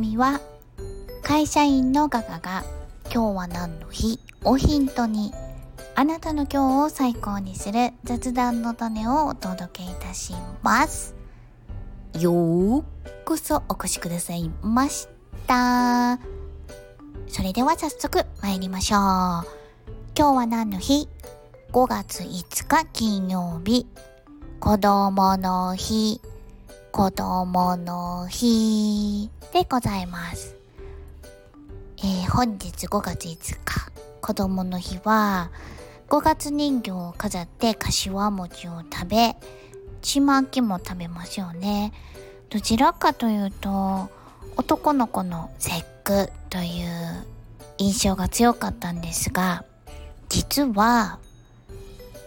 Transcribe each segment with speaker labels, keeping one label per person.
Speaker 1: 組は会社員のガガが今日は何の日をヒントにあなたの今日を最高にする雑談の種をお届けいたします。ようこそお越しくださいました。それでは早速参りましょう。今日は何の日 ?5 月5日金曜日。子供の日。子供の日でございます。えー、本日5月5日、子供の日は、5月人形を飾って柏餅を食べ、ちまきも食べますよね。どちらかというと、男の子の節句という印象が強かったんですが、実は、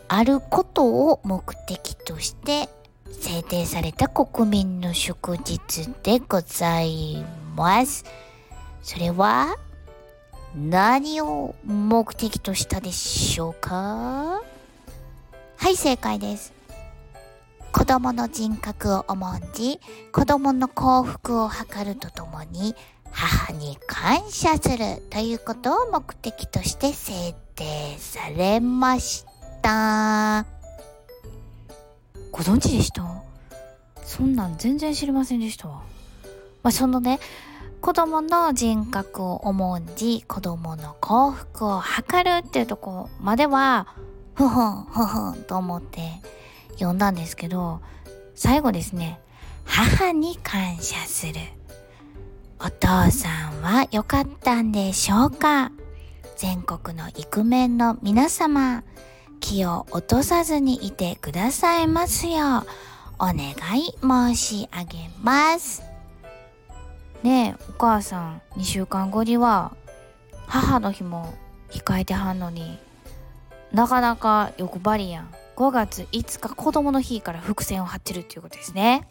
Speaker 1: あることを目的として制定された国民の祝日でございます。それは何を目的としたでしょうか？はい、正解です。子供の人格を重んじ、子供の幸福を図るとともに、母に感謝するということを目的として制定されました。
Speaker 2: ご存知でした？そんなん全然知りませんでしたわ。
Speaker 1: まあ、そのね、子供の人格を重んじ、子供の幸福を図るっていうとこまでは、ふふん、ふふんと思って読んだんですけど、最後ですね、母に感謝する。お父さんは良かったんでしょうか？全国のイクメンの皆様、気を落とさずにいてくださいますよう、お願い申し上げます。
Speaker 2: ねえ、お母さん、2週間後には、母の日も控えてはんのに、なかなか欲張りやん。5月5日子供の日から伏線を張ってるっていうことですね。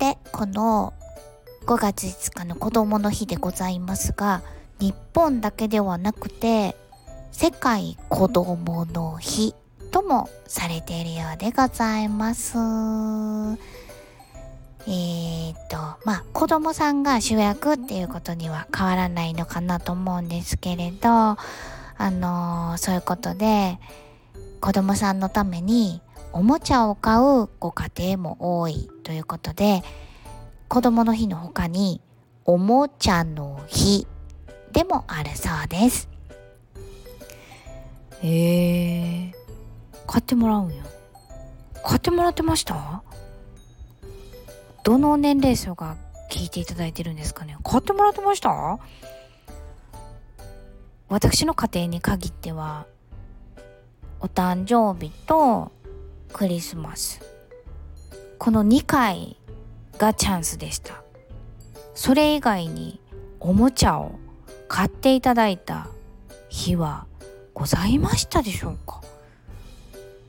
Speaker 1: で、この5月5日の子供の日でございますが、日本だけではなくて、世界子供の日ともされているようでございます。えー、っと、まあ、子供さんが主役っていうことには変わらないのかなと思うんですけれど、あのー、そういうことで、子供さんのためにおもちゃを買うご家庭も多いということで、子供の日の他に、おもちゃの日でもあるそうです。
Speaker 2: へえ買ってもらうんや。買ってもらってました？どの年齢層が聞いていただいてるんですかね？買ってもらってました？私の家庭に限ってはお誕生日とクリスマス。この2回がチャンスでした。それ以外におもちゃを買っていただいた日はございましたでしょうか？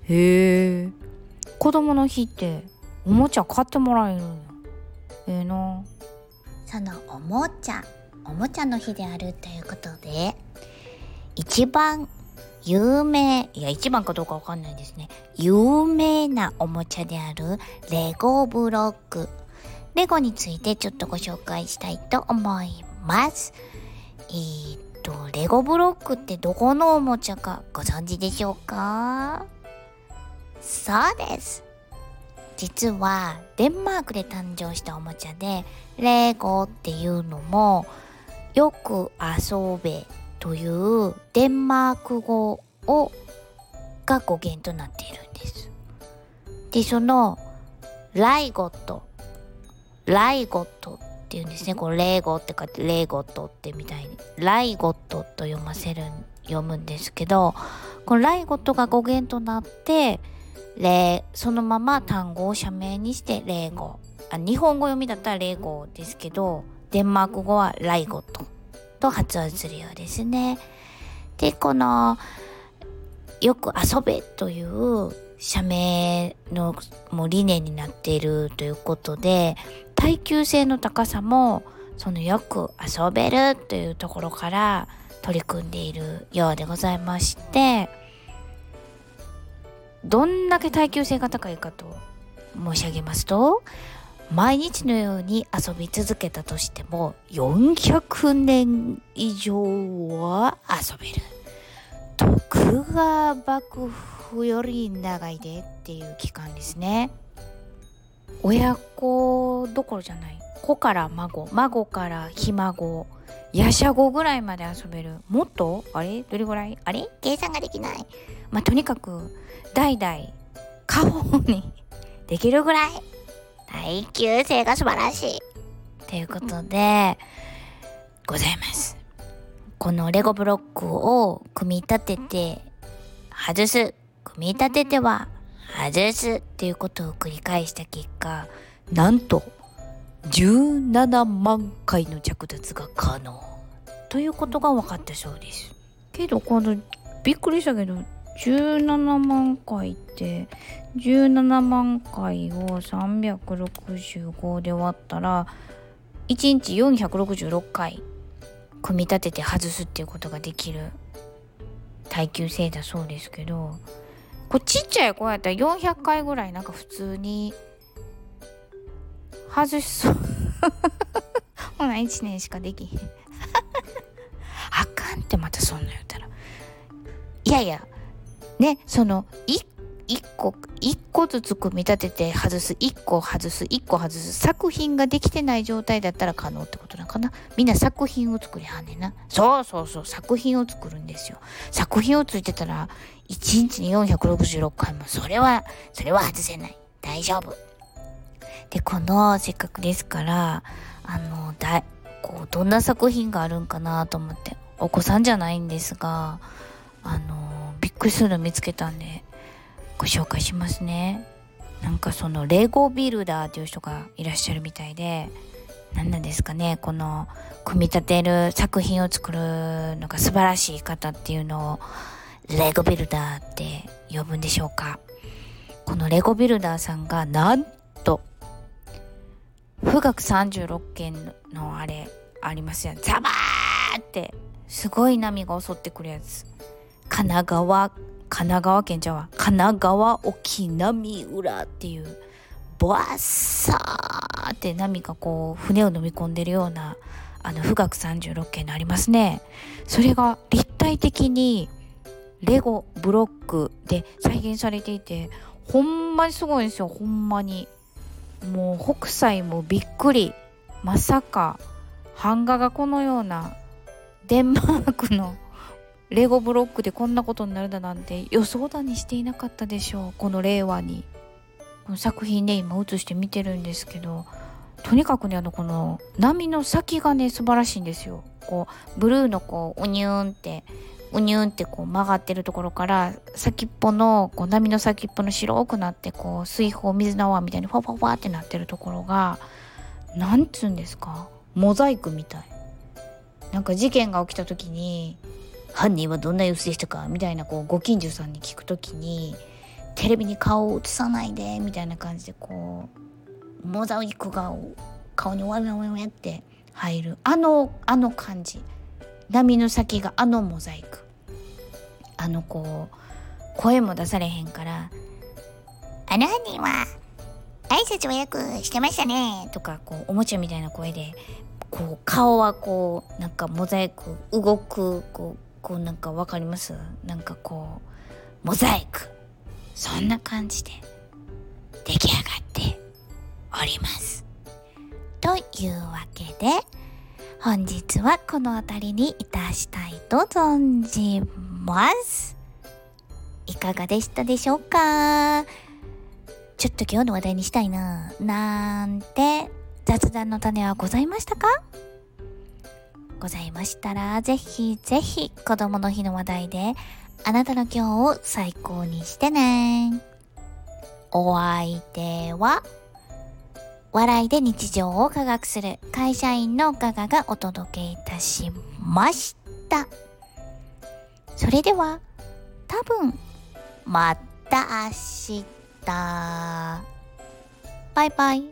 Speaker 2: へえ。子供の日っておもちゃ買ってもらえるんや。ええー、な。
Speaker 1: そのおもちゃおもちゃの日であるということで一番有名いや一番かどうかわかんないですね。有名なおもちゃであるレゴブロック。レゴについてちょっとご紹介したいと思います。えー、と、レゴブロックってどこのおもちゃかご存知でしょうか？そうです。実はデンマークで誕生したおもちゃで、レゴっていうのも、よく遊べというデンマーク語をが語源となっているんです。で、そのライゴット、ライゴットっていうんですね。これレーゴって書いてレーゴットってみたいに、ライゴットと読ませる、読むんですけど、このライゴットが語源となって、レそのまま単語を社名にしてレーゴ。あ日本語読みだったらレーゴですけど、デンマーク語はライゴットと発音するようですね。で、この、よく遊べという社名のもう理念になっているということで、耐久性の高さもそのよく遊べるというところから取り組んでいるようでございましてどんだけ耐久性が高いかと申し上げますと
Speaker 2: 毎日のように遊び続けたとしても400年以上は遊べる。徳川幕府より長いでっていう期間ですね。親子どころじゃない。子から孫。孫からひ孫。やしゃごぐらいまで遊べる。もっと？あれ？どれぐらい？あれ？計算ができない。まあとにかく代々過保に できるぐらい。耐久性が素晴らしい。ということでございます。このレゴブロックを組み立てて外す。組み立てては外すっていうことを繰り返した結果なんと17万回の着脱が可能。ということが分かったそうです。けどこのびっくりしたけど17万回って17万回を365で割ったら1日466回組み立てて外すっていうことができる耐久性だそうですけどこちっちゃい子やったら400回ぐらいなんか普通に外しそう。ほな1年しかできへん。あかんってまたそんな言うたら。いやいやねその1 1個1個ずつ組み立てて外す1個外す1個外す作品ができてない状態だったら可能ってことなのかな？みんな作品を作りはんねんな。そうそうそう作品を作るんですよ。作品をついてたら1日に466回もそれはそれは外せない。大丈夫。でこのせっかくですからあのだこうどんな作品があるんかなと思って。お子さんじゃないんですがあのびっくりするの見つけたんでご紹介しますね。なんかそのレゴビルダーという人がいらっしゃるみたいで何なんですかねこの組み立てる作品を作るのが素晴らしい方っていうのをレゴビルダーって呼ぶんでしょうか。このレゴビルダーさんがなんと富岳36県のあれありますよザバーってすごい波が襲ってくるやつ。神奈川神奈川県じゃわ神奈川沖波浦っていうボワッサーって波がこう船を飲み込んでるようなあの富岳36県のありますね。それが立体的にレゴブロックで再現されていてほんまにすごいんですよ。ほんまに。もう北斎もびっくり。まさか版画がこのようなデンマークのレゴブロックでこんなことになるだなんて予想だにしていなかったでしょう。この令和に。この作品で今映して見てるんですけどとにかくねあのこの波の先がね素晴らしいんですよ。こうブルーのこうウニューンってうにゅんってこう曲がってるところから先っぽのこう波の先っぽの白くなってこう水泡水の泡みたいにファファファってなってるところがなんつうんですか？モザイクみたい。なんか事件が起きた時に犯人はどんな様子でしたか？みたいなこうご近所さんに聞く時にテレビに顔を映さないでみたいな感じでこうモザイクが顔にワンワンワンって入るあのあの感じ。波の先があのモザイク。あのこう声も出されへんから「あの犯人は挨拶はよくしてましたね」とかこうおもちゃみたいな声でこう顔はこうなんかモザイク動くこうこうなんかわかります？なんかこうモザイク。そんな感じで出来上がっております。というわけで本日はこの辺りにいたしたいと存じます。いかがでしたでしょうか？ちょっと今日の話題にしたいな。なんて雑談の種はございましたか？ございましたら、ぜひぜひ子供の日の話題であなたの今日を最高にしてね。お相手は笑いで日常を科学する会社員のガガがお届けいたしました。それでは、多分、また明日。バイバイ。